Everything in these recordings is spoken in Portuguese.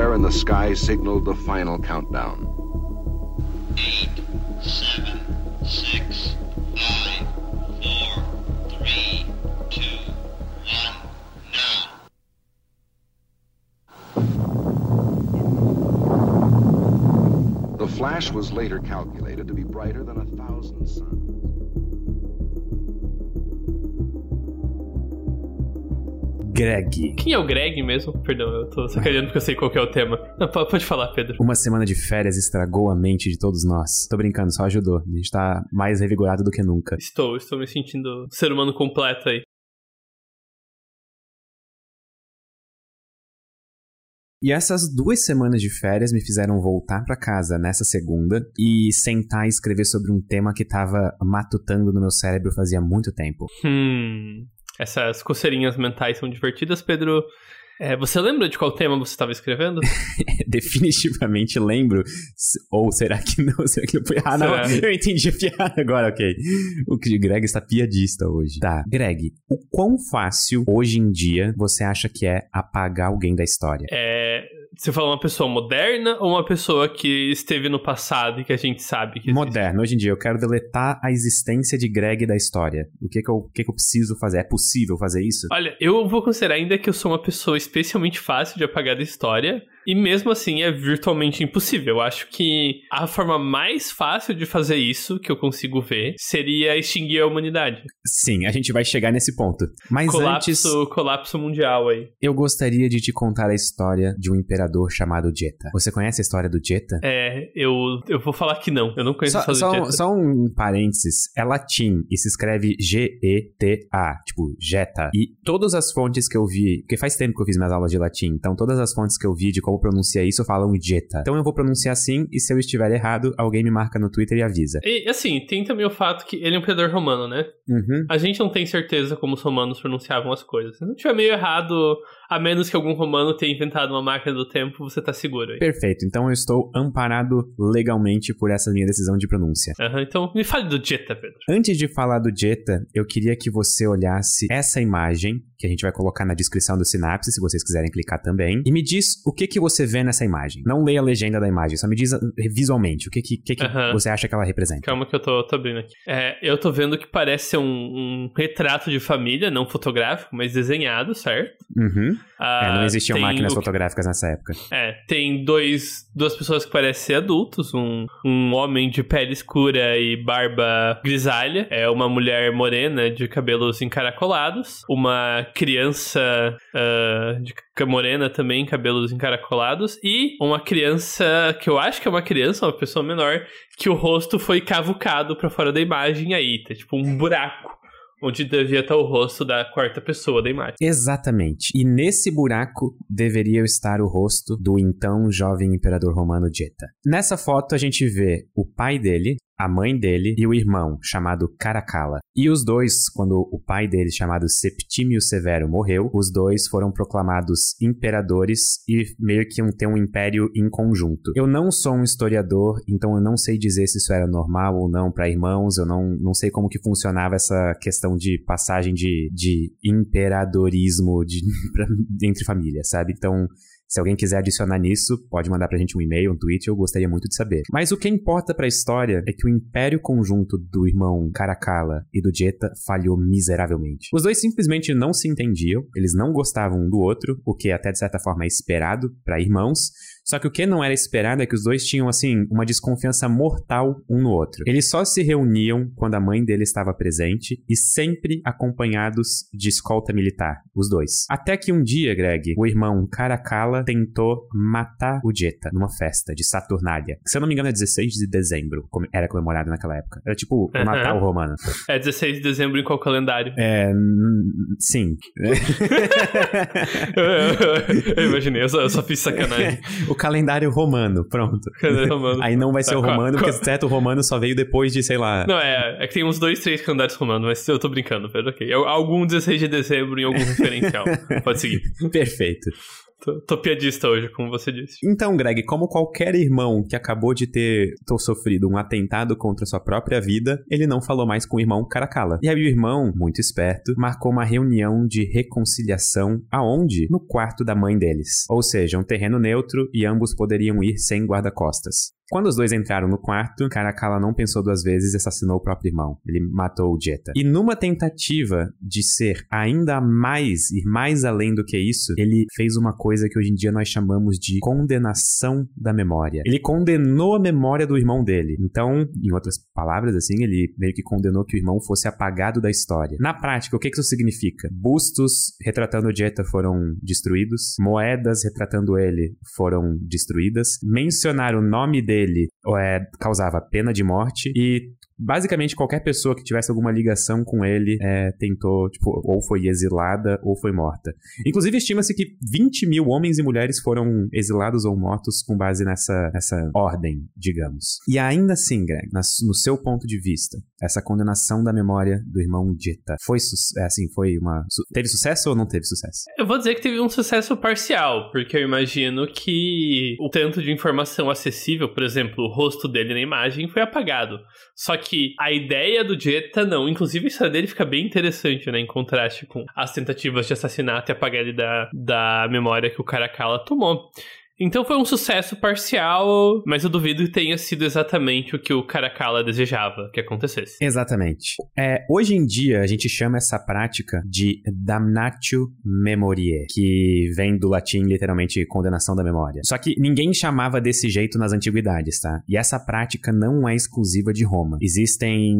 flare in the sky signaled the final countdown. Eight, seven, six, five, four, three, two, one, now. The flash was later calculated to be brighter than Greg. Quem é o Greg mesmo? Perdão, eu tô sacaneando porque eu sei qual que é o tema. Não, po- pode falar, Pedro. Uma semana de férias estragou a mente de todos nós. Tô brincando, só ajudou. A gente tá mais revigorado do que nunca. Estou, estou me sentindo ser humano completo aí. E essas duas semanas de férias me fizeram voltar pra casa nessa segunda e sentar e escrever sobre um tema que tava matutando no meu cérebro fazia muito tempo. Hum. Essas coceirinhas mentais são divertidas, Pedro. É, você lembra de qual tema você estava escrevendo? Definitivamente lembro. Ou será que não? Será que eu fui. Ah, não. Eu entendi a piada agora, ok. O que Greg está piadista hoje. Tá. Greg, o quão fácil hoje em dia você acha que é apagar alguém da história? É, você fala uma pessoa moderna ou uma pessoa que esteve no passado e que a gente sabe que? Moderno, hoje em dia, eu quero deletar a existência de Greg da história. O que que eu, o que que eu preciso fazer? É possível fazer isso? Olha, eu vou considerar ainda que eu sou uma pessoa especialmente fácil de apagar da história. E mesmo assim é virtualmente impossível. Eu acho que a forma mais fácil de fazer isso, que eu consigo ver, seria extinguir a humanidade. Sim, a gente vai chegar nesse ponto. Mas antes, Colapso, colapso mundial aí. eu gostaria de te contar a história de um imperador chamado Jetta. Você conhece a história do Jetta? É, eu, eu vou falar que não. Eu não conheço Só, essa só, Jetta. só um parênteses, é latim e se escreve G-E-T-A, tipo Jetta. E todas as fontes que eu vi, porque faz tempo que eu fiz minhas aulas de latim, então todas as fontes que eu vi de como pronuncia isso falam Jetta. Então eu vou pronunciar assim e se eu estiver errado, alguém me marca no Twitter e avisa. E assim, tem também o fato que ele é um imperador romano, né? Uhum. A gente não tem certeza como os romanos pronunciavam as coisas. Se não tiver meio errado, a menos que algum romano tenha inventado uma máquina do tempo, você tá seguro aí. Perfeito, então eu estou amparado legalmente por essa minha decisão de pronúncia. Aham, então me fale do Jetta, Pedro. Antes de falar do Jetta, eu queria que você olhasse essa imagem, que a gente vai colocar na descrição do Sinapse, se vocês quiserem clicar também, e me diz o que que você vê nessa imagem. Não leia a legenda da imagem, só me diz uh, visualmente o que que, que, que você acha que ela representa. Calma que eu tô, tô abrindo aqui. É, eu tô vendo que parece um, um retrato de família, não fotográfico, mas desenhado, certo? Uhum. Ah, é, não existiam tem máquinas fotográficas nessa época. É, tem dois, duas pessoas que parecem ser adultos, um, um homem de pele escura e barba grisalha, é uma mulher morena de cabelos encaracolados, uma criança ah, de morena também, cabelos encaracolados, e uma criança, que eu acho que é uma criança, uma pessoa menor, que o rosto foi cavucado pra fora da imagem aí, tá tipo um buraco. Onde devia estar o rosto da quarta pessoa da imagem. Exatamente. E nesse buraco deveria estar o rosto do então jovem imperador romano Jetta. Nessa foto a gente vê o pai dele, a mãe dele e o irmão, chamado Caracalla. E os dois, quando o pai dele, chamado Septímio Severo, morreu, os dois foram proclamados imperadores e meio que iam ter um império em conjunto. Eu não sou um historiador, então eu não sei dizer se isso era normal ou não para irmãos, eu não, não sei como que funcionava essa questão de passagem de, de imperadorismo de, pra- entre famílias, sabe? Então, se alguém quiser adicionar nisso, pode mandar pra gente um e-mail, um tweet, eu gostaria muito de saber. Mas o que importa pra história é que o império conjunto do irmão Caracalla e do Jetta falhou miseravelmente. Os dois simplesmente não se entendiam, eles não gostavam um do outro, o que até de certa forma é esperado pra irmãos. Só que o que não era esperado é que os dois tinham, assim, uma desconfiança mortal um no outro. Eles só se reuniam quando a mãe dele estava presente e sempre acompanhados de escolta militar, os dois. Até que um dia, Greg, o irmão Caracalla tentou matar o Jetta numa festa de Saturnália. Se eu não me engano, é 16 de dezembro, como era comemorado naquela época. Era tipo o Aham. Natal romano. É 16 de dezembro em qual calendário? É. Sim. eu, eu- eu imaginei, eu só, eu só fiz sacanagem. o calendário romano, pronto. Calendário romano. Aí não vai ser o Qual- romano, qual- porque certo, o romano só veio depois de, sei lá. Não, é, é que tem uns dois, três calendários romanos, mas eu tô brincando, Pedro, ok. Algum 16 de dezembro em algum referencial. Pode seguir. Perfeito. Tô, tô piadista hoje, como você disse. Então, Greg, como qualquer irmão que acabou de ter, ter sofrido um atentado contra sua própria vida, ele não falou mais com o irmão Caracala. E aí o irmão, muito esperto, marcou uma reunião de reconciliação aonde? No quarto da mãe deles. Ou seja, um terreno neutro e ambos poderiam ir sem guarda-costas. Quando os dois entraram no quarto, Caracalla não pensou duas vezes e assassinou o próprio irmão. Ele matou o Jetta. E numa tentativa de ser ainda mais e mais além do que isso, ele fez uma coisa que hoje em dia nós chamamos de condenação da memória. Ele condenou a memória do irmão dele. Então, em outras palavras, assim, ele meio que condenou que o irmão fosse apagado da história. Na prática, o que isso significa? Bustos retratando o Jetta foram destruídos, moedas retratando ele foram destruídas, mencionar o nome dele dele é, causava pena de morte e basicamente qualquer pessoa que tivesse alguma ligação com ele é, tentou, tipo, ou foi exilada ou foi morta. Inclusive, estima-se que 20 mil homens e mulheres foram exilados ou mortos com base nessa, nessa ordem, digamos. E ainda assim, Greg, no seu ponto de vista, essa condenação da memória do irmão Dita foi, é, assim, foi uma... Teve sucesso ou não teve sucesso? Eu vou dizer que teve um sucesso parcial, porque eu imagino que o tanto de informação acessível, por exemplo, o rosto dele na imagem foi apagado. Só que que a ideia do Jetta não. Inclusive, a história dele fica bem interessante, né? Em contraste com as tentativas de assassinato e apagar ele da, da memória que o Caracalla tomou. Então foi um sucesso parcial, mas eu duvido que tenha sido exatamente o que o Caracalla desejava que acontecesse. Exatamente. É, hoje em dia a gente chama essa prática de damnatio memoriae, que vem do latim literalmente condenação da memória. Só que ninguém chamava desse jeito nas antiguidades, tá? E essa prática não é exclusiva de Roma. Existem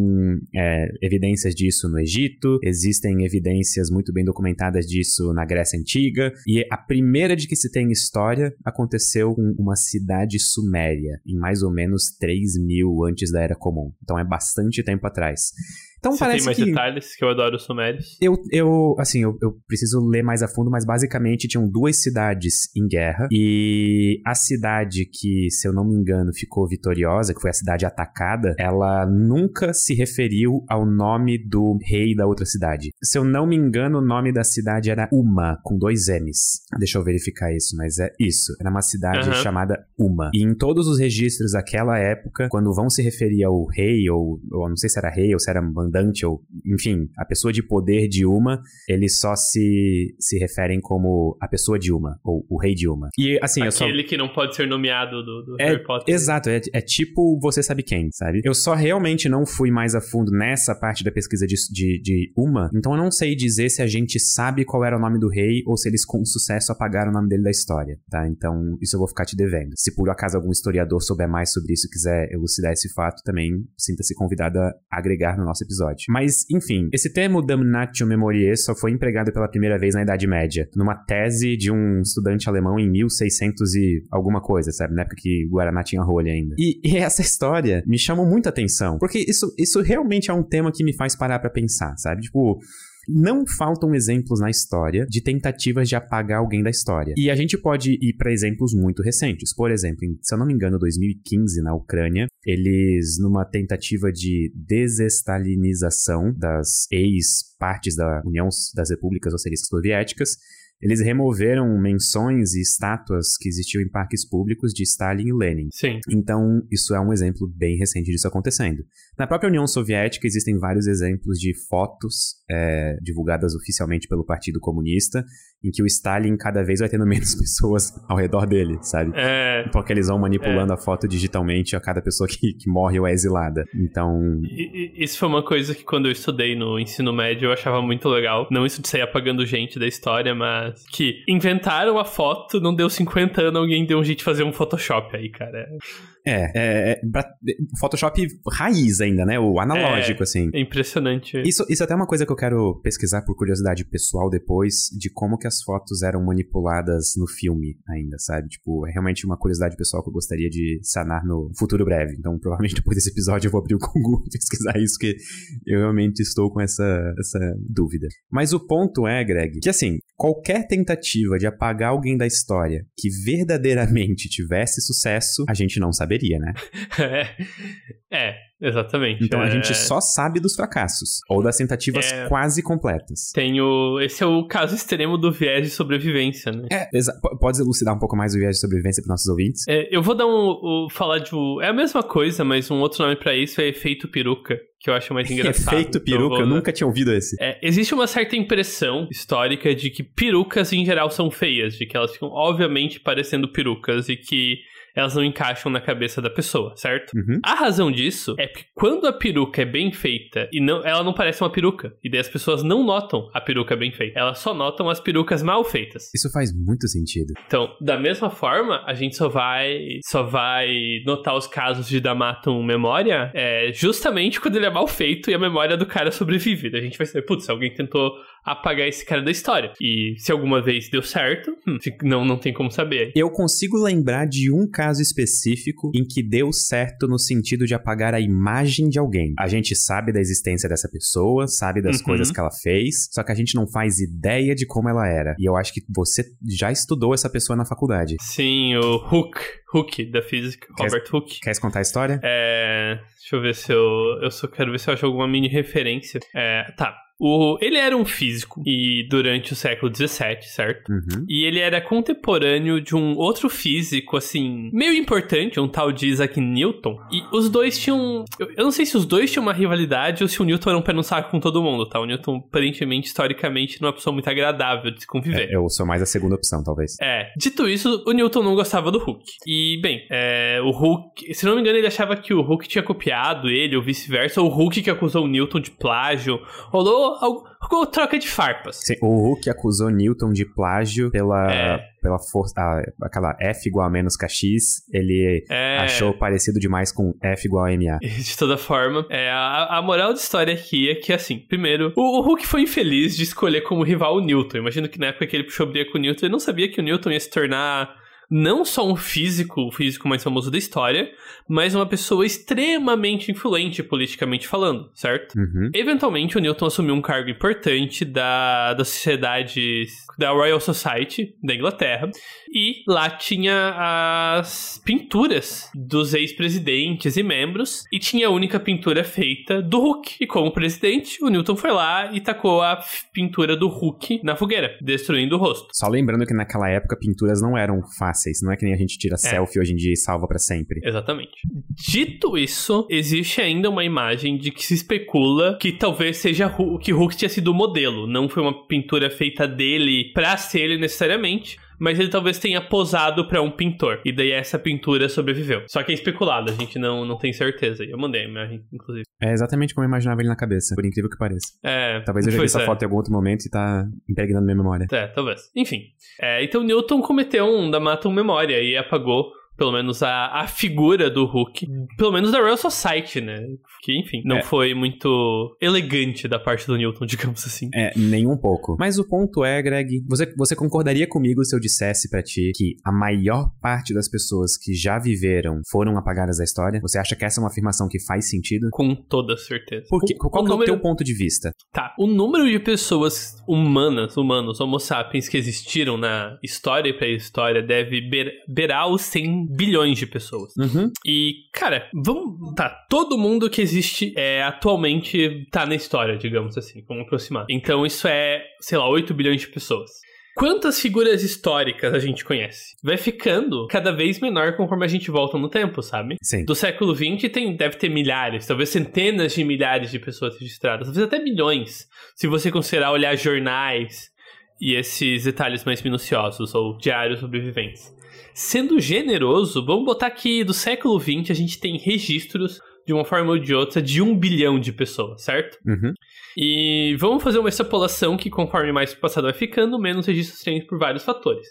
é, evidências disso no Egito, existem evidências muito bem documentadas disso na Grécia Antiga, e a primeira de que se tem história aconteceu aconteceu uma cidade suméria, em mais ou menos 3 mil antes da Era Comum. Então é bastante tempo atrás. Então Você parece tem mais que... detalhes que eu adoro os sumérios? Eu, eu assim, eu, eu, preciso ler mais a fundo, mas basicamente tinham duas cidades em guerra e a cidade que, se eu não me engano, ficou vitoriosa, que foi a cidade atacada, ela nunca se referiu ao nome do rei da outra cidade. Se eu não me engano, o nome da cidade era Uma, com dois M's. Deixa eu verificar isso, mas é isso. Era uma cidade uhum. chamada Uma. E em todos os registros daquela época, quando vão se referir ao rei, ou, ou não sei se era rei ou se era comandante, ou enfim, a pessoa de poder de uma, eles só se, se referem como a pessoa de uma, ou o rei de uma. E assim, Aquele só... que não pode ser nomeado do, do é, Harry Potter. Exato, é, é, tipo você sabe quem, sabe? Eu só realmente não fui mais a fundo nessa parte da pesquisa de, de, de uma, então eu não sei dizer se a gente sabe qual era o nome do rei ou se eles com sucesso apagaram o nome dele da história, tá? Então isso eu vou ficar te devendo. Se por acaso algum historiador souber mais sobre isso e quiser elucidar esse fato, também sinta-se convidado a agregar no nosso episódio episódio. Mas, enfim, esse termo damnatio memoriae só foi empregado pela primeira vez na Idade Média, numa tese de um estudante alemão em 1600 e alguma coisa, sabe? Na época que Guaraná tinha rolha ainda. E, e essa história me chamou muita atenção, porque isso, isso realmente é um tema que me faz parar para pensar, sabe? Tipo, não faltam exemplos na história de tentativas de apagar alguém da história. E a gente pode ir para exemplos muito recentes. Por exemplo, em, se eu não me engano, 2015, na Ucrânia, eles, numa tentativa de desestalinização das ex-partes da União das Repúblicas Socialistas Soviéticas, eles removeram menções e estátuas que existiam em parques públicos de Stalin e Lenin. Sim. Então, isso é um exemplo bem recente disso acontecendo. Na própria União Soviética existem vários exemplos de fotos é, divulgadas oficialmente pelo Partido Comunista em que o Stalin cada vez vai tendo menos pessoas ao redor dele, sabe? É. Porque eles vão manipulando é. a foto digitalmente a cada pessoa que, que morre ou é exilada. Então. Isso foi uma coisa que quando eu estudei no ensino médio eu achava muito legal. Não isso de sair apagando gente da história, mas que inventaram a foto, não deu 50 anos, alguém deu um jeito de fazer um Photoshop aí, cara. É, é, é Photoshop raiz ainda, né? O analógico, é, assim. É impressionante. Isso, isso é até uma coisa que eu quero pesquisar por curiosidade pessoal depois, de como que as fotos eram manipuladas no filme ainda, sabe? Tipo, é realmente uma curiosidade pessoal que eu gostaria de sanar no futuro breve. Então, provavelmente depois desse episódio eu vou abrir o Google e pesquisar isso, que eu realmente estou com essa, essa dúvida. Mas o ponto é, Greg, que assim, qualquer tentativa de apagar alguém da história que verdadeiramente tivesse sucesso, a gente não saberia, né? é. É, Exatamente. Então a é... gente só sabe dos fracassos, ou das tentativas É. quase completas. Tem o... Esse é o caso extremo do viés de sobrevivência, né? É, exa- pode elucidar um pouco mais o viés de sobrevivência para nossos ouvintes? É, eu vou dar um, um- falar de. um- É a mesma coisa, mas um outro nome pra isso é efeito peruca, que eu acho mais engraçado. Efeito Então peruca, vou eu nunca tinha ouvido esse. É, existe uma certa impressão histórica de que perucas em geral são feias, de que elas ficam obviamente parecendo perucas e que elas não encaixam na cabeça da pessoa, certo? Uhum. A razão disso é que quando a peruca é bem feita e não, ela não parece uma peruca, e daí as pessoas não notam a peruca bem feita, elas só notam as perucas mal feitas. Isso faz muito sentido. Então, da mesma forma, a gente só vai só vai notar os casos de Damatum memória é, justamente quando ele é mal feito e a memória do cara sobrevive. Daí a gente vai saber, putz, alguém tentou apagar esse cara da história. E se alguma vez deu certo, hum, não, não tem como saber. Eu consigo lembrar de um caso específico em que deu certo no sentido de apagar a imagem de alguém. A gente sabe da existência dessa pessoa, sabe das Uhum. coisas que ela fez, só que a gente não faz ideia de como ela era. E eu acho que você já estudou essa pessoa na faculdade. Sim, o Hook, Hook da física, Quer- Robert Hook. Quer contar a história? É, deixa eu ver se eu. Eu só quero ver se eu acho alguma mini referência. É, tá. O, ele era um físico e durante o século XVII, certo? Uhum. E ele era contemporâneo de um outro físico, assim, meio importante, um tal de Isaac Newton. E os dois tinham. Eu, não sei se os dois tinham uma rivalidade ou se o Newton era um pé no saco com todo mundo, tá? O Newton, aparentemente, historicamente, não é uma pessoa muito agradável de se conviver. É, eu sou mais a segunda opção, talvez. É, dito isso, o Newton não gostava do Hulk. E, bem, é, o Hulk, se não me engano, ele achava que o Hulk tinha copiado ele, ou vice-versa, ou o Hulk que acusou o Newton de plágio. Rolou, rolou troca de farpas. Sim, o Hulk acusou Newton de plágio pela, É. pela força. aquela F igual a menos KX. Ele É, achou parecido demais com F igual a MA. De toda forma, é, a, a moral da história aqui é que, assim, primeiro, o, o Hulk foi infeliz de escolher como rival o Newton. Imagino que na época que ele puxou briga com o Newton, ele não sabia que o Newton ia se tornar não só um físico, o físico mais famoso da história, mas uma pessoa extremamente influente politicamente falando, certo? Uhum. Eventualmente, o Newton assumiu um cargo importante da, da sociedade, da Royal Society da Inglaterra, e lá tinha as pinturas dos ex-presidentes e membros, e tinha a única pintura feita do Hulk. E como presidente, o Newton foi lá e tacou a pintura do Hulk na fogueira, destruindo o rosto. Só lembrando que naquela época pinturas não eram fáceis, não é que nem a gente tira É. selfie hoje em dia e salva pra sempre. Exatamente. Dito isso, existe ainda uma imagem de que se especula que talvez seja Hu- que Hulk tinha sido o modelo. Não foi uma pintura feita dele pra ser ele necessariamente. Mas ele talvez tenha posado pra um pintor. E daí essa pintura sobreviveu. Só que é especulado, a gente não, não tem certeza. Eu mandei a imagem, inclusive. É exatamente como eu imaginava ele na cabeça, por incrível que pareça. É, Talvez eu já vi essa é. foto em algum outro momento e tá impregnando minha memória. É, talvez. Enfim. É, então Newton cometeu um Damatum memória e apagou, pelo menos, a, a figura do Hulk. Pelo menos da Royal Society, né? Que, enfim, não É. foi muito elegante da parte do Newton, digamos assim. É, nem um pouco. Mas o ponto é, Greg, você, você concordaria comigo se eu dissesse pra ti que a maior parte das pessoas que já viveram foram apagadas da história? Você acha que essa é uma afirmação que faz sentido? Com toda certeza. Por quê? Qual o que é o número- teu ponto de vista? Tá, o número de pessoas humanas, humanos, homo sapiens que existiram na história e pré-história deve beir- beirar os 100 bilhões de pessoas. Uhum. E, cara, vamos. Tá, todo mundo que existe é, atualmente tá na história, digamos assim, vamos aproximar. Então isso é, sei lá, 8 bilhões de pessoas. Quantas figuras históricas a gente conhece? Vai ficando cada vez menor conforme a gente volta no tempo, sabe? Sim. Do século XX tem, deve ter milhares, talvez centenas de milhares de pessoas registradas, talvez até milhões, se você considerar olhar jornais e esses detalhes mais minuciosos, ou diários sobreviventes. Sendo generoso, vamos botar que do século XX a gente tem registros, de uma forma ou de outra, de um bilhão de pessoas, certo? Uhum. E vamos fazer uma extrapolação que conforme mais o passado vai ficando, menos registros tem por vários fatores.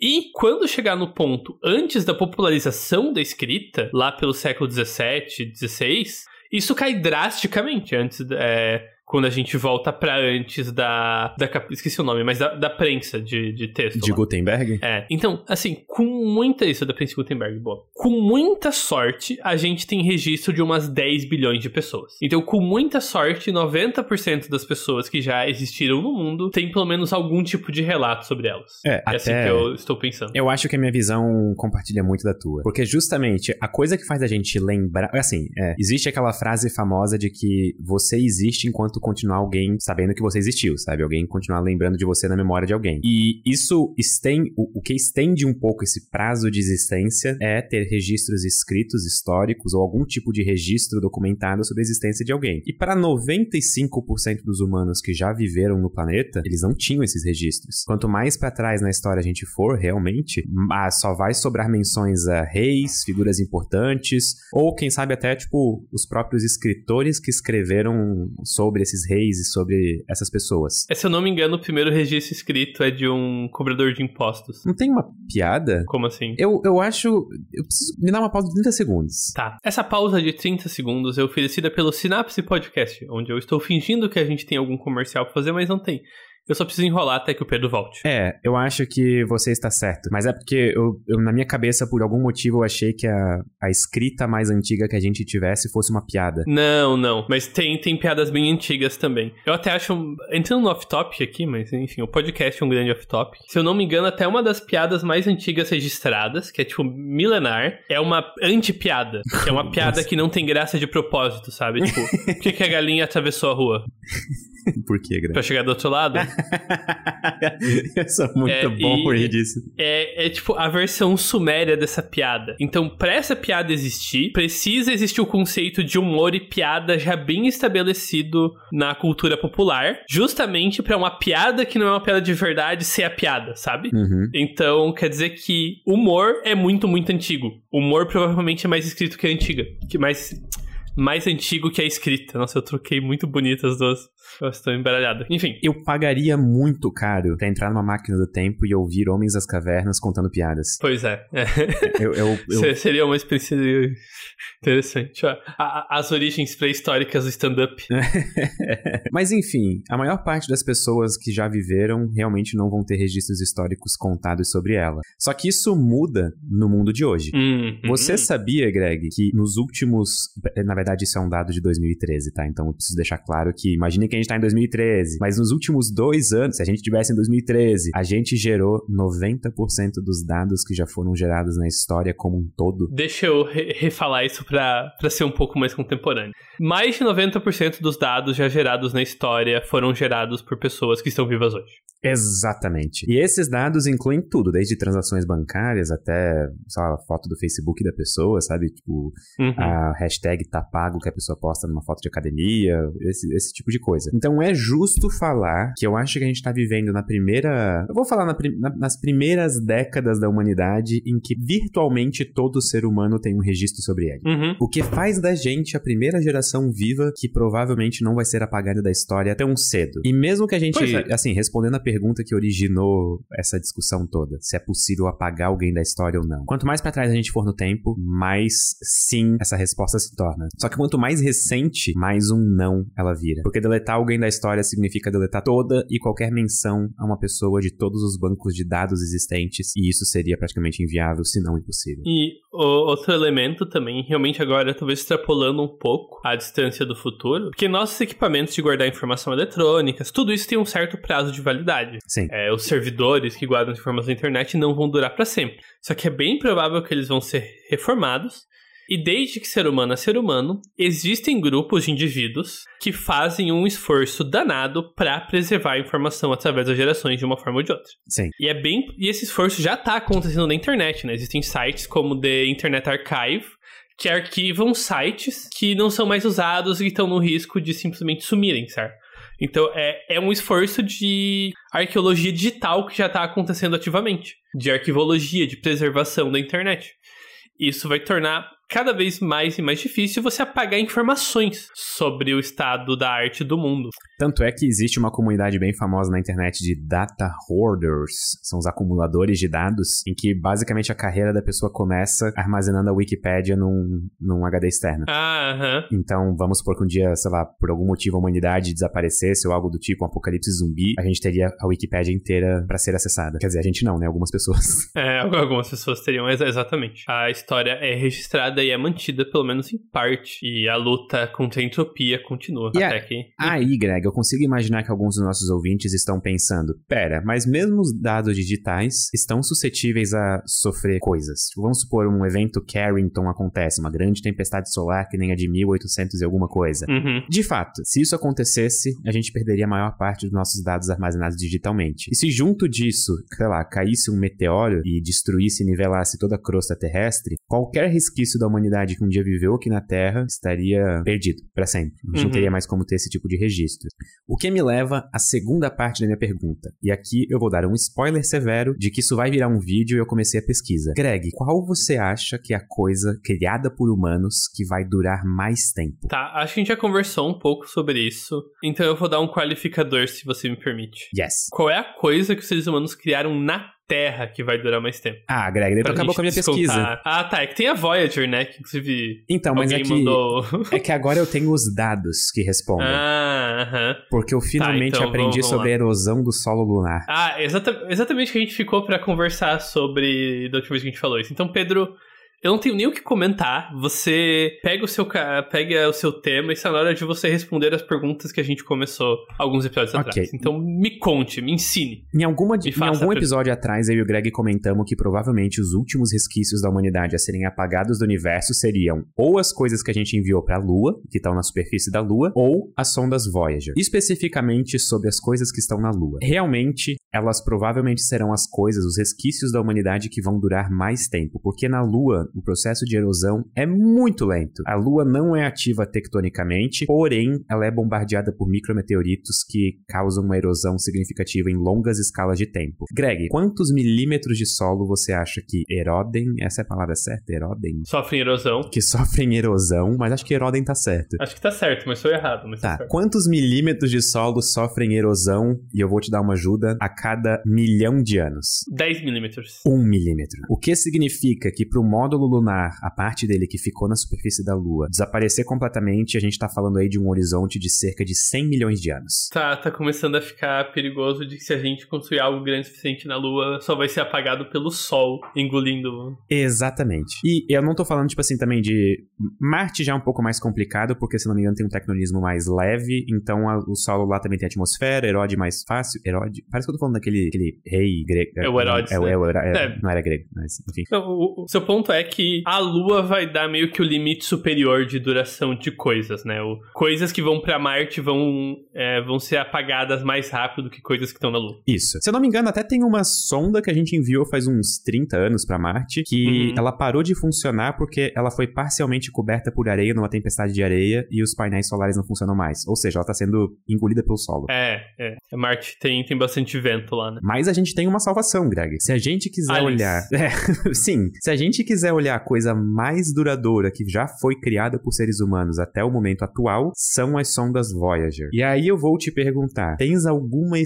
E quando chegar no ponto antes da popularização da escrita, lá pelo século XVII, XVI, isso cai drasticamente. Antes, é, quando a gente volta pra antes da. da esqueci o nome, mas da, da prensa de, de texto. De lá. Gutenberg? É. Então, assim, com muita. Isso é da prensa de Gutenberg, boa. Com muita sorte, a gente tem registro de umas 10 bilhões de pessoas. Então, com muita sorte, 90% das pessoas que já existiram no mundo tem pelo menos algum tipo de relato sobre elas. É, É assim até... que eu estou pensando. Eu acho que a minha visão compartilha muito da tua. Porque justamente a coisa que faz a gente lembrar. Assim, é, existe aquela frase famosa de que você existe enquanto continuar alguém sabendo que você existiu, sabe? Alguém continuar lembrando de você na memória de alguém. E isso estende. O, o que estende um pouco esse prazo de existência é ter registros escritos, históricos, ou algum tipo de registro documentado sobre a existência de alguém. E para 95% dos humanos que já viveram no planeta, eles não tinham esses registros. Quanto mais para trás na história a gente for, realmente, ah, só vai sobrar menções a reis, figuras importantes, ou quem sabe até, tipo, os próprios escritores que escreveram sobre esses reis e sobre essas pessoas. É, se eu não me engano, o primeiro registro escrito é de um cobrador de impostos. Não tem uma piada? Como assim? Eu, eu acho. Eu preciso me dar uma pausa de 30 segundos. Tá. Essa pausa de 30 segundos é oferecida pelo Synapse Podcast, onde eu estou fingindo que a gente tem algum comercial pra fazer, mas não tem. Eu só preciso enrolar até que o Pedro volte. É, eu acho que você está certo. Mas é porque eu, eu, na minha cabeça, por algum motivo, eu achei que a, a escrita mais antiga que a gente tivesse fosse uma piada. Não, não. Mas tem, tem piadas bem antigas também. Eu até acho. Entrando no off-top aqui, mas enfim, o podcast é um grande off-top. Se eu não me engano, até uma das piadas mais antigas registradas, que é tipo milenar, é uma anti-piada. Que é uma piada que não tem graça de propósito, sabe? Tipo, por que, que a galinha atravessou a rua? Por quê, Gra? Pra chegar do outro lado? eu sou muito É, bom e- por rir disso. É, é tipo a versão suméria dessa piada. Então, pra essa piada existir, precisa existir o conceito de humor e piada já bem estabelecido na cultura popular, justamente pra uma piada que não é uma piada de verdade ser a piada, sabe? Uhum. Então, quer dizer que humor é muito, muito antigo. Humor provavelmente é mais escrito que a antiga. Que mais, mais antigo que a escrita. Nossa, eu troquei muito bonito as duas. Eu estou embaralhado. Enfim. Eu pagaria muito caro pra entrar numa máquina do tempo e ouvir Homens das Cavernas contando piadas. Pois é. é. Eu, eu, eu- Se- Seria uma experiência interessante. As origens pré-históricas do stand-up. Mas enfim, a maior parte das pessoas que já viveram realmente não vão ter registros históricos contados sobre ela. Só que isso muda no mundo de hoje. Hum, Você hum. sabia, Greg, que nos últimos. Na verdade, isso é um dado de 2013, tá? Então eu preciso deixar claro que. Imagine que a gente tá em 2013, mas nos últimos dois anos, se a gente tivesse em 2013, a gente gerou 90% dos dados que já foram gerados na história como um todo. Deixa eu re- refalar isso pra, pra ser um pouco mais contemporâneo. Mais de 90% dos dados já gerados na história foram gerados por pessoas que estão vivas hoje. Exatamente. E esses dados incluem tudo, desde transações bancárias até, sei lá, a foto do Facebook da pessoa, sabe? Tipo, Uhum. a hashtag tá pago que a pessoa posta numa foto de academia, esse, esse tipo de coisa. Então é justo falar que eu acho que a gente tá vivendo na primeira. Eu vou falar na na- nas primeiras décadas da humanidade em que virtualmente todo ser humano tem um registro sobre ele. Uhum. O que faz da gente a primeira geração viva que provavelmente não vai ser apagada da história tão cedo. E mesmo que a gente, é. assim, respondendo a pergunta que originou essa discussão toda, se é possível apagar alguém da história ou não. Quanto mais pra trás a gente for no tempo, mais sim essa resposta se torna. Só que quanto mais recente, mais um não ela vira. Porque deletar alguém da história significa deletar toda e qualquer menção a uma pessoa de todos os bancos de dados existentes, e isso seria praticamente inviável, se não impossível. E o- outro elemento também, realmente agora, talvez extrapolando um pouco a distância do futuro, porque nossos equipamentos de guardar informação eletrônicas, tudo isso tem um certo prazo de validade. Sim. É, os servidores que guardam informação na internet não vão durar para sempre. Só que é bem provável que eles vão ser reformados. E desde que ser humano é ser humano, existem grupos de indivíduos que fazem um esforço danado para preservar a informação através das gerações de uma forma ou de outra. Sim. E é bem. E esse esforço já tá acontecendo na internet, né? Existem sites como The Internet Archive, que arquivam sites que não são mais usados e estão no risco de simplesmente sumirem, certo? Então é, é um esforço de arqueologia digital que já está acontecendo ativamente, de arquivologia, de preservação da internet. Isso vai tornar cada vez mais e mais difícil você apagar informações sobre o estado da arte do mundo. Tanto é que existe uma comunidade bem famosa na internet de data hoarders, são os acumuladores de dados, em que basicamente a carreira da pessoa começa armazenando a Wikipédia num, num HD externo. Ah, aham. Então, vamos supor que um dia, sei lá, por algum motivo a humanidade desaparecesse ou algo do tipo, um apocalipse zumbi, a gente teria a Wikipédia inteira pra ser acessada. Quer dizer, a gente não, né? Algumas pessoas. É, algumas pessoas teriam, exa- exatamente. A história é registrada e é mantida, pelo menos em parte. E a luta contra a entropia continua. E até a- que. Aí, Greg, eu consigo imaginar que alguns dos nossos ouvintes estão pensando: pera, mas mesmo os dados digitais estão suscetíveis a sofrer coisas. Vamos supor um evento Carrington acontece, uma grande tempestade solar que nem a de 1800 e alguma coisa. Uhum. De fato, se isso acontecesse, a gente perderia a maior parte dos nossos dados armazenados digitalmente. E se junto disso, sei lá, caísse um meteoro e destruísse e nivelasse toda a crosta terrestre, qualquer resquício da humanidade que um dia viveu aqui na Terra estaria perdido para sempre. A gente não Uhum. teria mais como ter esse tipo de registro. O que me leva à segunda parte da minha pergunta. E aqui eu vou dar um spoiler severo de que isso vai virar um vídeo e eu comecei a pesquisa. Greg, qual você acha que é a coisa criada por humanos que vai durar mais tempo? Tá, acho que a gente já conversou um pouco sobre isso. Então eu vou dar um qualificador, se você me permite. Yes. Qual é a coisa que os seres humanos criaram na Terra que vai durar mais tempo? Ah, Greg, Pra acabou com a minha descontar. pesquisa. Ah, tá. É que tem a Voyager, né? Que inclusive Então, mas é que, mandou. é que agora eu tenho os dados que respondem. ah, aham. Porque eu finalmente então aprendi vamos- vamos sobre a erosão do solo lunar. Ah, exata- exatamente o que a gente ficou pra conversar sobre da última vez que a gente falou isso. Então, Pedro, eu não tenho nem o que comentar. Você pega o seu, pega o seu tema e está na hora de você responder as perguntas que a gente começou alguns episódios Ok. atrás. Então, me conte, me ensine. Em, alguma, em algum episódio atrás, eu e o Greg comentamos que provavelmente os últimos resquícios da humanidade a serem apagados do universo seriam ou as coisas que a gente enviou para a Lua, que estão na superfície da Lua, ou as sondas Voyager. Especificamente sobre as coisas que estão na Lua. Realmente, elas provavelmente serão as coisas, os resquícios da humanidade que vão durar mais tempo, porque na Lua o processo de erosão é muito lento. A Lua não é ativa tectonicamente, porém ela é bombardeada por micrometeoritos que causam uma erosão significativa em longas escalas de tempo. Greg, quantos milímetros de solo você acha que erodem? Essa é a palavra certa? Erodem? Sofrem erosão. Que sofrem erosão, mas acho que erodem tá certo. Acho que tá certo, mas foi errado. Mas tá, Tá, quantos milímetros de solo sofrem erosão, e eu vou te dar uma ajuda, a cada milhão de anos? 10 milímetros. Um milímetro. O que significa que para o lunar, a parte dele que ficou na superfície da Lua, desaparecer completamente, a gente tá falando aí de um horizonte de cerca de 100 milhões de anos. Tá, tá começando a ficar perigoso de que se a gente construir algo grande o suficiente na Lua, só vai ser apagado pelo Sol, engolindo. Exatamente. E eu não tô falando, tipo assim, também de. Marte já é um pouco mais complicado, porque, se não me engano, tem um tecnonismo mais leve, então a- o solo lá também tem atmosfera, erode mais fácil. Erode. Parece que eu tô falando daquele aquele rei grego. É o Herodes, É, o- né? é, Hero- é, É. Não era grego, mas enfim. Não, O, o seu ponto é que a Lua vai dar meio que o limite superior de duração de coisas, né? O, coisas que vão pra Marte vão, é, vão ser apagadas mais rápido que coisas que estão na Lua. Isso. Se eu não me engano, até tem uma sonda que a gente enviou faz uns 30 anos pra Marte, que Uhum. ela parou de funcionar porque ela foi parcialmente coberta por areia numa tempestade de areia e os painéis solares não funcionam mais. Ou seja, ela tá sendo engolida pelo solo. É, é. Marte tem, tem bastante vento lá, né? Mas a gente tem uma salvação, Greg. Se a gente quiser Aliens. olhar. É, sim. Se a gente quiser olhar a coisa mais duradoura que já foi criada por seres humanos até o momento atual, são as sondas Voyager. E aí eu vou te perguntar: tens alguma,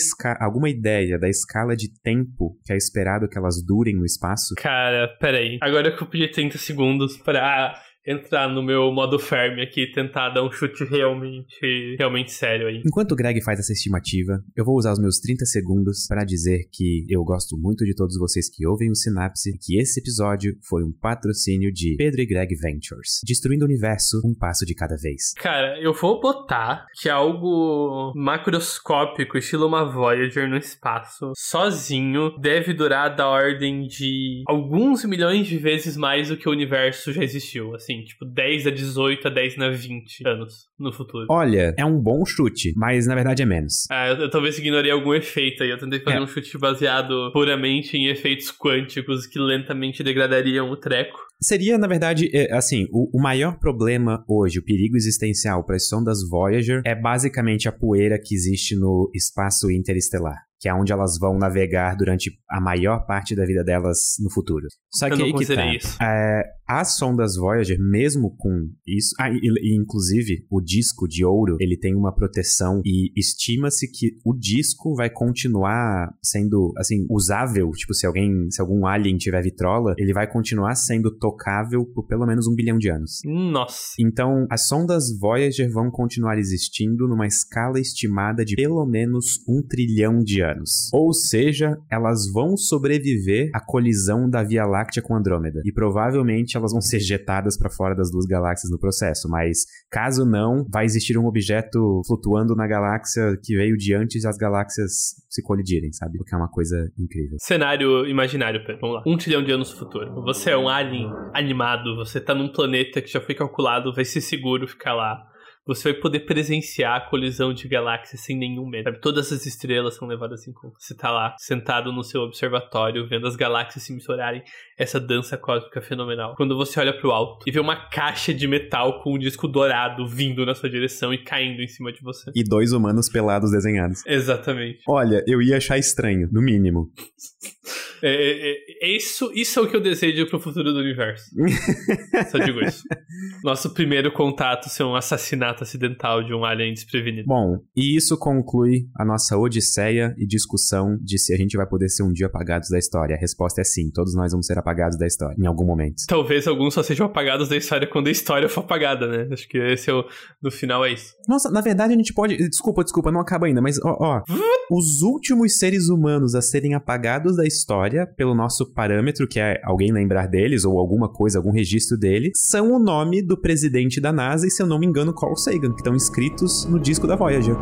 alguma ideia da escala de tempo que é esperado que elas durem no espaço? Cara, peraí. Agora eu pedi 30 segundos pra entrar no meu modo ferme aqui e tentar dar um chute realmente, realmente sério aí. Enquanto o Greg faz essa estimativa, eu vou usar os meus 30 segundos para dizer que eu gosto muito de todos vocês que ouvem o Sinapse e que esse episódio foi um patrocínio de Pedro e Greg Ventures, destruindo o universo um passo de cada vez. Cara, eu vou botar que algo macroscópico, estilo uma Voyager no espaço, sozinho, deve durar da ordem de alguns milhões de vezes mais do que o universo já existiu. Assim, tipo 10 a 18 a 10 na 20 anos no futuro. Olha, é um bom chute, mas na verdade é menos. Ah, eu, eu talvez ignorei algum efeito aí. Eu tentei fazer É. um chute baseado puramente em efeitos quânticos que lentamente degradariam o treco. Seria, na verdade, é, assim, o, o maior problema hoje, o perigo existencial para as sondas Voyager é basicamente a poeira que existe no espaço interestelar. Que é onde elas vão navegar durante a maior parte da vida delas no futuro. Só que aí que tá. isso. É, as sondas Voyager, mesmo com isso, ah, e, e, inclusive o disco de ouro, ele tem uma proteção e estima-se que o disco vai continuar sendo assim usável, tipo se alguém, se algum alien tiver vitrola, ele vai continuar sendo tocável por pelo menos um bilhão de anos. Nossa. Então, as sondas Voyager vão continuar existindo numa escala estimada de pelo menos um trilhão de anos. Ou seja, elas vão sobreviver à colisão da Via Láctea com Andrômeda. E provavelmente elas vão ser jetadas para fora das duas galáxias no processo. Mas caso não, vai existir um objeto flutuando na galáxia que veio de antes das galáxias se colidirem, sabe? O que é uma coisa incrível. Cenário imaginário, Pedro. Vamos lá. Um trilhão de anos no futuro. Você é um alien animado, você tá num planeta que já foi calculado, vai ser seguro ficar lá. Você vai poder presenciar a colisão de galáxias sem nenhum medo. Sabe? Todas as estrelas são levadas em conta. Você tá lá, sentado no seu observatório, vendo as galáxias se misturarem. Essa dança cósmica fenomenal. Quando você olha pro alto e vê uma caixa de metal com um disco dourado vindo na sua direção e caindo em cima de você. E dois humanos pelados desenhados. Exatamente. Olha, eu ia achar estranho, no mínimo. É, é, é, isso, isso é o que eu desejo pro futuro do universo. Só digo isso. Nosso primeiro contato ser um assassinato acidental de um alien desprevenido. Bom, e isso conclui a nossa odisseia e discussão de se a gente vai poder ser um dia apagados da história. A resposta é sim, todos nós vamos ser apagados da história, em algum momento. Talvez alguns só sejam apagados da história quando a história for apagada, né? Acho que esse é o, no final é isso. Nossa, na verdade a gente pode. Desculpa, desculpa, não acaba ainda, mas ó, ó. Os últimos seres humanos a serem apagados da história, pelo nosso parâmetro, que é alguém lembrar deles, ou alguma coisa, algum registro dele, são o nome do presidente da NASA e, se eu não me engano, Carl Sagan, que estão inscritos no disco da Voyager.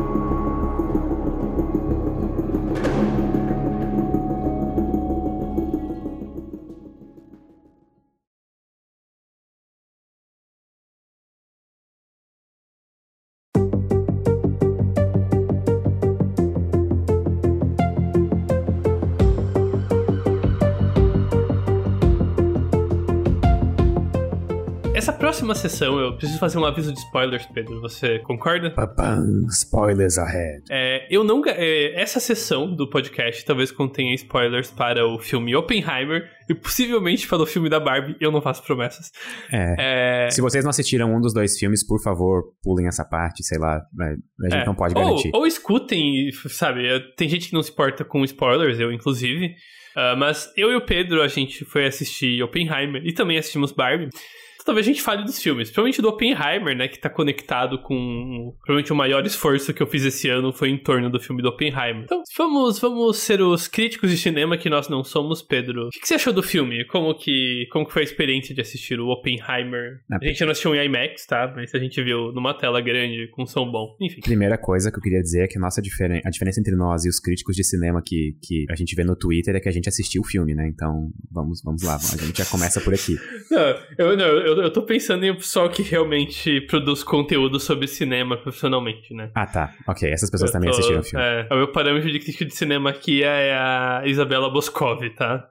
Próxima sessão eu preciso fazer um aviso de spoilers, Pedro. Você concorda? Papam, spoilers ahead. É, eu não. É, essa sessão do podcast talvez contenha spoilers para o filme Oppenheimer e possivelmente para o filme da Barbie. Eu não faço promessas. É. É, Se vocês não assistiram um dos dois filmes, por favor, pulem essa parte, sei lá. A gente é. não pode ou, garantir. ou escutem, sabe? Tem gente que não se importa com spoilers, eu inclusive. Uh, mas eu e o Pedro, a gente foi assistir Oppenheimer e também assistimos Barbie. Talvez a gente fale dos filmes, principalmente do Oppenheimer, né, que tá conectado com provavelmente o maior esforço que eu fiz esse ano foi em torno do filme do Oppenheimer. Então, vamos, vamos ser os críticos de cinema que nós não somos, Pedro. O que, que você achou do filme? Como que, como que foi a experiência de assistir o Oppenheimer? Ah, A gente não assistiu em IMAX, tá? Mas a gente viu numa tela grande, com som bom. Enfim. Primeira coisa que eu queria dizer é que a nossa diferen a diferença entre nós e os críticos de cinema que, que a gente vê no Twitter é que a gente assistiu o filme, né? Então, vamos, vamos lá, a gente já começa por aqui. Não, eu, não, eu, eu tô pensando em um pessoal que realmente produz conteúdo sobre cinema profissionalmente, né? Ah, tá. Ok, essas pessoas Eu também tô- assistiram o filme. É, o meu parâmetro de crítica de cinema aqui é a Isabela Boscov, tá?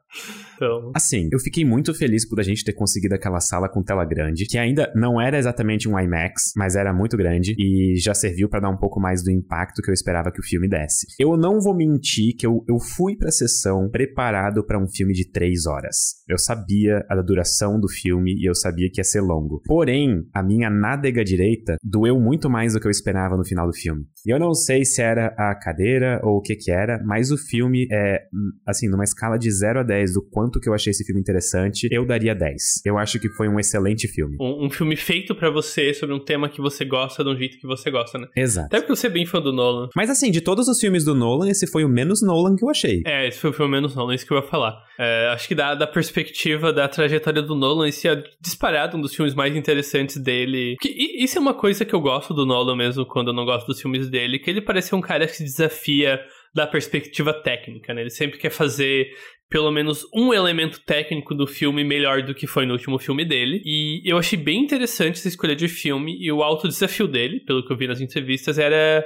Então. Assim, eu fiquei muito feliz por a gente ter conseguido aquela sala com tela grande, que ainda não era exatamente um IMAX, mas era muito grande e já serviu pra dar um pouco mais do impacto que eu esperava que o filme desse. Eu não vou mentir que eu, eu fui pra sessão preparado pra um filme de três horas. Eu sabia a duração do filme e eu sabia que ia ser longo. Porém, a minha nádega direita doeu muito mais do que eu esperava no final do filme. E eu não sei se era a cadeira ou o que que era, mas o filme é, hum, assim, numa escala de 0 a 10 do quanto que eu achei esse filme interessante, eu daria 10. Eu acho que foi um excelente filme. Um, um filme feito pra você sobre um tema que você gosta de um jeito que você gosta, né? Exato. Até porque você é bem fã do Nolan. Mas assim, de todos os filmes do Nolan, esse foi o menos Nolan que eu achei. É, esse foi o filme menos Nolan, isso que eu ia falar. É, acho que da, da perspectiva da trajetória do Nolan, esse é disparado um dos filmes mais interessantes dele. Que, i- isso é uma coisa que eu gosto do Nolan mesmo, quando eu não gosto dos filmes dele, que ele parece ser um cara que se desafia da perspectiva técnica, né? Ele sempre quer fazer pelo menos um elemento técnico do filme melhor do que foi no último filme dele. E eu achei bem interessante essa escolha de filme e o alto desafio dele, pelo que eu vi nas entrevistas, era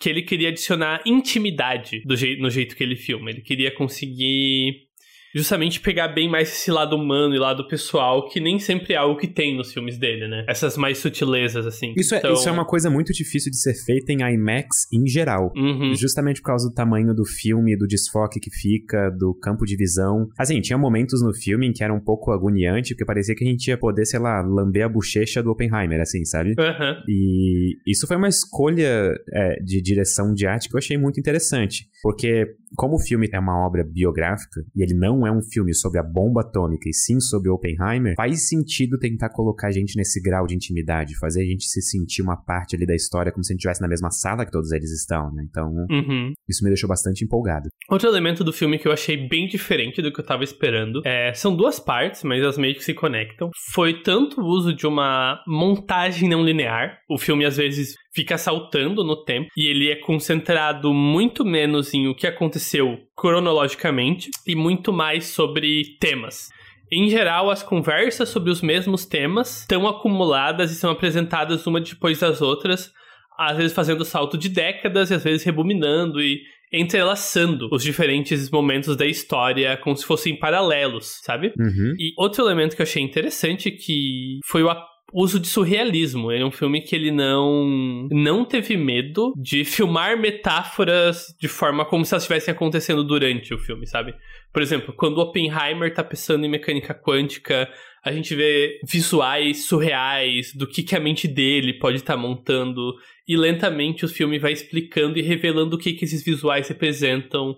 que ele queria adicionar intimidade jei- no jeito que ele filma. Ele queria conseguir justamente pegar bem mais esse lado humano e lado pessoal, que nem sempre é algo que tem nos filmes dele, né? Essas mais sutilezas, assim. Isso, então... é, isso é uma coisa muito difícil de ser feita em IMAX em geral. Uhum. Justamente por causa do tamanho do filme, do desfoque que fica, do campo de visão. Assim, tinha momentos no filme em que era um pouco agoniante, porque parecia que a gente ia poder, sei lá, lamber a bochecha do Oppenheimer, assim, sabe? Uhum. E isso foi uma escolha é, de direção de arte que eu achei muito interessante. Porque, como o filme é uma obra biográfica, e ele não é um filme sobre a bomba atômica, e sim sobre Oppenheimer, faz sentido tentar colocar a gente nesse grau de intimidade, fazer a gente se sentir uma parte ali da história, como se a gente estivesse na mesma sala que todos eles estão, né? Então, Uhum. isso me deixou bastante empolgado. Outro elemento do filme que eu achei bem diferente do que eu tava esperando é, são duas partes, mas elas meio que se conectam. Foi tanto o uso de uma montagem não linear. O filme às vezes fica saltando no tempo e ele é concentrado muito menos em o que aconteceu cronologicamente e muito mais sobre temas. Em geral, as conversas sobre os mesmos temas estão acumuladas e são apresentadas uma depois das outras, às vezes fazendo salto de décadas e às vezes rebominando e entrelaçando os diferentes momentos da história como se fossem paralelos, sabe? Uhum. E outro elemento que eu achei interessante que foi o uso de surrealismo. Ele é um filme que ele não não teve medo de filmar metáforas de forma como se elas estivessem acontecendo durante o filme, sabe? Por exemplo, quando Oppenheimer tá pensando em mecânica quântica, a gente vê visuais surreais do que, que a mente dele pode estar montando e lentamente o filme vai explicando e revelando o que, que esses visuais representam.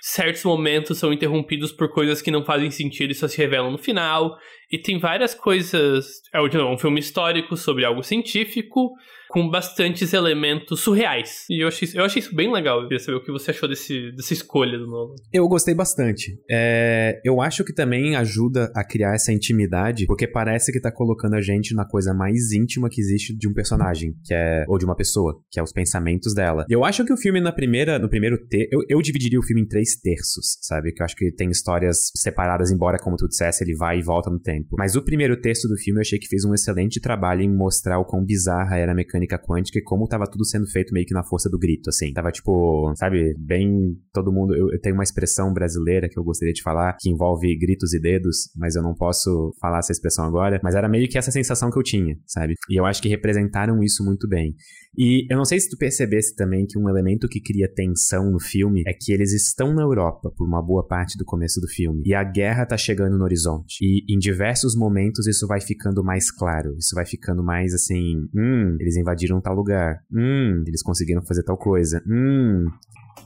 Certos momentos são interrompidos por coisas que não fazem sentido e só se revelam no final. E tem várias coisas. É de novo, um filme histórico sobre algo científico, com bastantes elementos surreais. E eu achei, eu achei isso bem legal. Eu queria saber o que você achou desse, dessa escolha do Nolan. Eu gostei bastante. É, eu acho que também ajuda a criar essa intimidade, porque parece que tá colocando a gente na coisa mais íntima que existe de um personagem, que é ou de uma pessoa, que é os pensamentos dela. Eu acho que o filme na primeira, no primeiro ter, eu, eu dividiria o filme em três terços, sabe? Que eu acho que tem histórias separadas, embora como tu dissesse, ele vai e volta no tempo. Mas o primeiro terço do filme eu achei que fez um excelente trabalho em mostrar o quão bizarra era a mecânica quântica e como tava tudo sendo feito meio que na força do grito, assim. Tava tipo, sabe, bem todo mundo. Eu, eu tenho uma expressão brasileira que eu gostaria de falar que envolve gritos e dedos, mas eu não posso falar essa expressão agora. Mas era meio que essa sensação que eu tinha, sabe? E eu acho que representaram isso muito bem. E eu não sei se tu percebesse também que um elemento que cria tensão no filme é que eles estão na Europa por uma boa parte do começo do filme. E a guerra tá chegando no horizonte. E em diversos momentos isso vai ficando mais claro. Isso vai ficando mais assim: hum, eles invadiram tal lugar. Hum, eles conseguiram fazer tal coisa. Hum.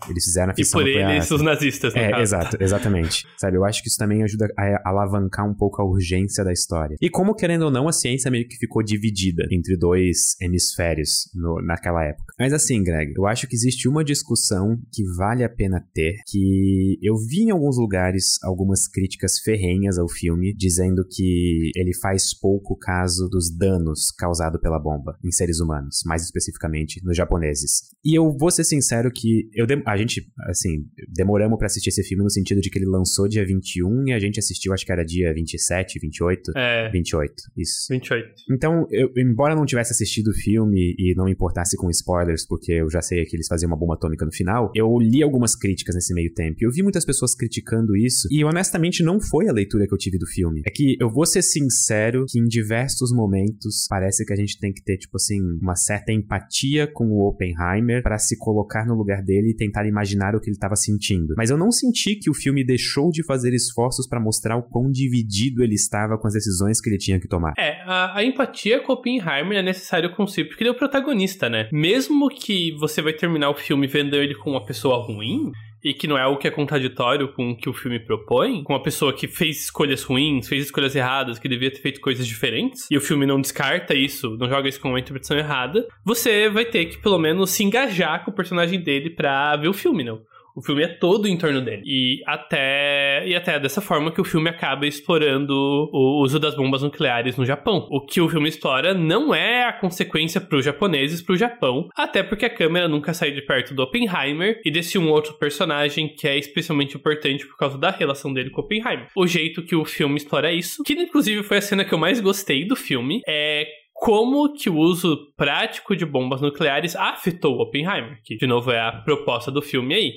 Eles fizeram a E fissão por eles, os nazistas, no É, caso. exato, exatamente. Sabe, eu acho que isso também ajuda a alavancar um pouco a urgência da história. E como, querendo ou não, a ciência meio que ficou dividida entre dois hemisférios no- naquela época. Mas assim, Greg, eu acho que existe uma discussão que vale a pena ter, que eu vi em alguns lugares algumas críticas ferrenhas ao filme, dizendo que ele faz pouco caso dos danos causados pela bomba em seres humanos, mais especificamente nos japoneses. E eu vou ser sincero que eu a gente, assim, demoramos pra assistir esse filme no sentido de que ele lançou dia 21 e a gente assistiu, acho que era dia 27, 28. É, 28, isso. 28. Então, eu, embora eu não tivesse assistido o filme e não importasse com spoilers, porque eu já sei que eles faziam uma bomba atômica no final, eu li algumas críticas nesse meio tempo. E eu vi muitas pessoas criticando isso, e honestamente não foi a leitura que eu tive do filme. É que eu vou ser sincero que em diversos momentos parece que a gente tem que ter, tipo assim, uma certa empatia com o Oppenheimer para se colocar no lugar dele e tentar imaginar o que ele estava sentindo. Mas eu não senti que o filme deixou de fazer esforços para mostrar o quão dividido ele estava com as decisões que ele tinha que tomar. É, a, a empatia com Oppenheimer é necessário com si, porque ele é o protagonista, né? Mesmo que você vai terminar o filme vendo ele com uma pessoa ruim, e que não é algo que é contraditório com o que o filme propõe, com uma pessoa que fez escolhas ruins, fez escolhas erradas, que devia ter feito coisas diferentes, e o filme não descarta isso, não joga isso como uma interpretação errada, você vai ter que pelo menos se engajar com o personagem dele pra ver o filme, não? O filme é todo em torno dele. E até, e até dessa forma que o filme acaba explorando o uso das bombas nucleares no Japão. O que o filme explora não é a consequência para os japoneses, para o Japão, até porque a câmera nunca sai de perto do Oppenheimer e desse um outro personagem que é especialmente importante por causa da relação dele com Oppenheimer. O jeito que o filme explora isso, que inclusive foi a cena que eu mais gostei do filme, é como que o uso prático de bombas nucleares afetou Oppenheimer, que de novo é a proposta do filme aí.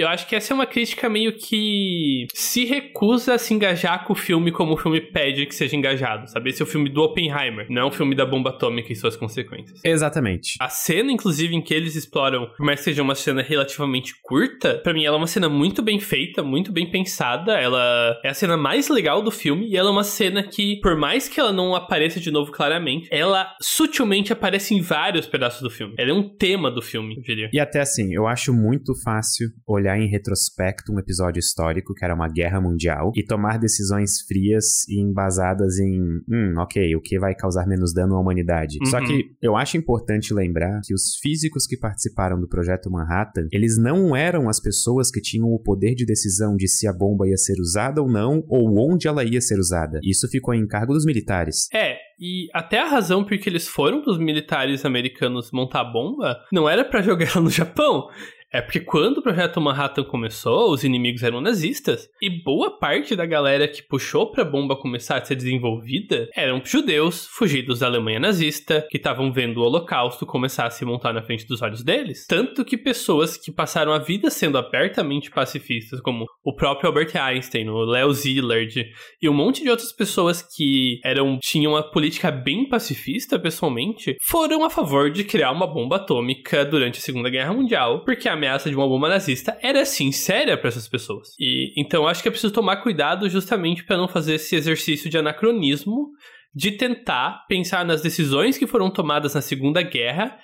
Eu acho que essa é uma crítica meio que se recusa a se engajar com o filme como o filme pede que seja engajado, sabe? Esse é o filme do Oppenheimer, não é um filme da bomba atômica e suas consequências. Exatamente. A cena, inclusive, em que eles exploram, por mais que seja uma cena relativamente curta, para mim ela é uma cena muito bem feita, muito bem pensada. Ela é a cena mais legal do filme e ela é uma cena que, por mais que ela não apareça de novo claramente, ela sutilmente aparece em vários pedaços do filme. Ela é um tema do filme, eu diria. E até assim, eu acho muito fácil olhar em retrospecto um episódio histórico, que era uma guerra mundial, e tomar decisões frias e embasadas em, hum, ok, o que vai causar menos dano à humanidade. Uhum. Só que eu acho importante lembrar que os físicos que participaram do projeto Manhattan, eles não eram as pessoas que tinham o poder de decisão de se a bomba ia ser usada ou não, ou onde ela ia ser usada. Isso ficou em cargo dos militares. É, e até a razão por que eles foram os militares americanos montar a bomba não era para jogar no Japão. É porque quando o projeto Manhattan começou, os inimigos eram nazistas. E boa parte da galera que puxou pra bomba começar a ser desenvolvida eram judeus fugidos da Alemanha nazista, que estavam vendo o Holocausto começar a se montar na frente dos olhos deles. Tanto que pessoas que passaram a vida sendo abertamente pacifistas, como o próprio Albert Einstein, o Leo Szilard e um monte de outras pessoas que eram tinham uma política bem pacifista pessoalmente, foram a favor de criar uma bomba atômica durante a Segunda Guerra Mundial, porque a ameaça de uma bomba nazista era sim séria para essas pessoas. E então acho que é preciso tomar cuidado justamente para não fazer esse exercício de anacronismo de tentar pensar nas decisões que foram tomadas na Segunda Guerra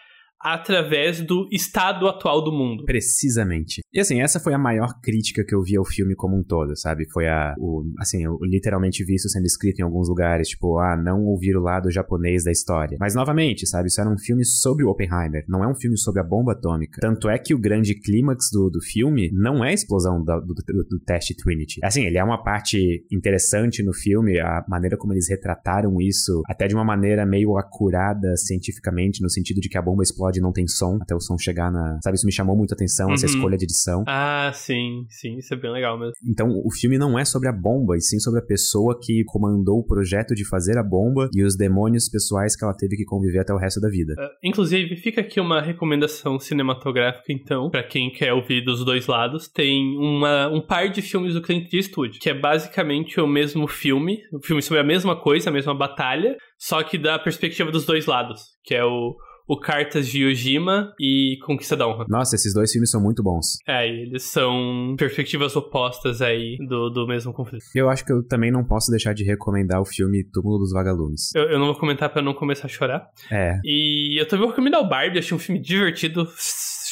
através do estado atual do mundo. Precisamente. E assim, essa foi a maior crítica que eu vi ao filme como um todo, sabe? Foi a, o, assim, eu literalmente vi isso sendo escrito em alguns lugares, tipo, ah, não ouvir o lado japonês da história. Mas novamente, sabe? Isso era um filme sobre o Oppenheimer, não é um filme sobre a bomba atômica. Tanto é que o grande clímax do, do filme não é a explosão do, do, do, teste Trinity. Assim, ele é uma parte interessante no filme, a maneira como eles retrataram isso, até de uma maneira meio acurada cientificamente, no sentido de que a bomba explode não tem som, até o som chegar na. Sabe, isso me chamou muito a atenção, uhum. essa escolha de edição. Ah, sim, sim, isso é bem legal mesmo. Então, o filme não é sobre a bomba, e sim sobre a pessoa que comandou o projeto de fazer a bomba e os demônios pessoais que ela teve que conviver até o resto da vida. Uh, inclusive, fica aqui uma recomendação cinematográfica, então, para quem quer ouvir dos dois lados. Tem uma, um par de filmes do Clint Eastwood, que é basicamente o mesmo filme, o um filme sobre a mesma coisa, a mesma batalha, só que da perspectiva dos dois lados, que é o o Cartas de Yojima e Conquista da Honra. Nossa, esses dois filmes são muito bons. É, eles são perspectivas opostas aí do, do mesmo conflito. Eu acho que eu também não posso deixar de recomendar o filme Túmulo dos Vagalumes. Eu, eu não vou comentar para não começar a chorar. É. E eu também vou recomendar o Barbie, achei um filme divertido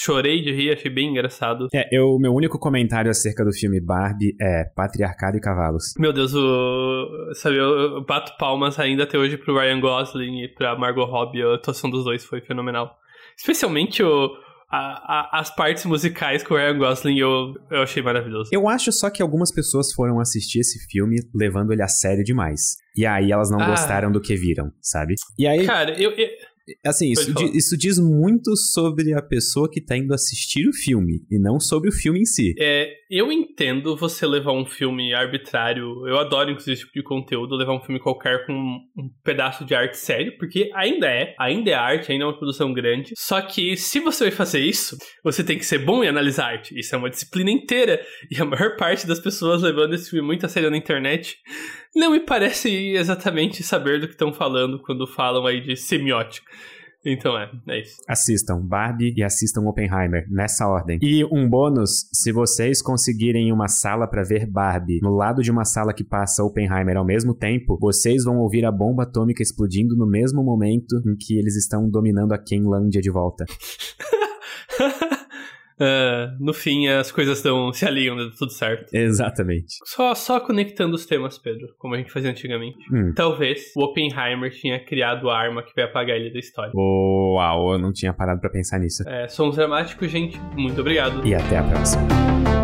chorei de rir, achei bem engraçado. É, eu, meu único comentário acerca do filme Barbie é patriarcado e cavalos. Meu Deus, o. Sabe, eu, eu bato palmas ainda até hoje pro Ryan Gosling e pra Margot Robbie. A atuação dos dois foi fenomenal. Especialmente o. A, a, as partes musicais com o Ryan Gosling eu, eu achei maravilhoso. Eu acho só que algumas pessoas foram assistir esse filme levando ele a sério demais. E aí elas não ah. gostaram do que viram, sabe? E aí. Cara, eu... eu Assim, isso, isso, diz muito sobre a pessoa que tá indo assistir o filme e não sobre o filme em si. É, eu entendo você levar um filme arbitrário. Eu adoro, inclusive, esse tipo de conteúdo, levar um filme qualquer com um pedaço de arte sério, porque ainda é, ainda é arte, ainda é uma produção grande. Só que se você vai fazer isso, você tem que ser bom em analisar arte. Isso é uma disciplina inteira. E a maior parte das pessoas levando esse filme muito a sério na internet não me parece exatamente saber do que estão falando quando falam aí de semiótica. Então é, é isso. Assistam Barbie e assistam Oppenheimer, nessa ordem. E um bônus, se vocês conseguirem uma sala para ver Barbie no lado de uma sala que passa Oppenheimer ao mesmo tempo, vocês vão ouvir a bomba atômica explodindo no mesmo momento em que eles estão dominando a Kenlândia de volta. Uh, no fim, as coisas estão se alinham, deu tudo certo. Exatamente. Só, só conectando os temas, Pedro, como a gente fazia antigamente. Hum. Talvez o Oppenheimer tinha criado a arma que vai apagar ele da história. Uau, eu não tinha parado para pensar nisso. É, somos dramáticos, gente. Muito obrigado. E até a próxima.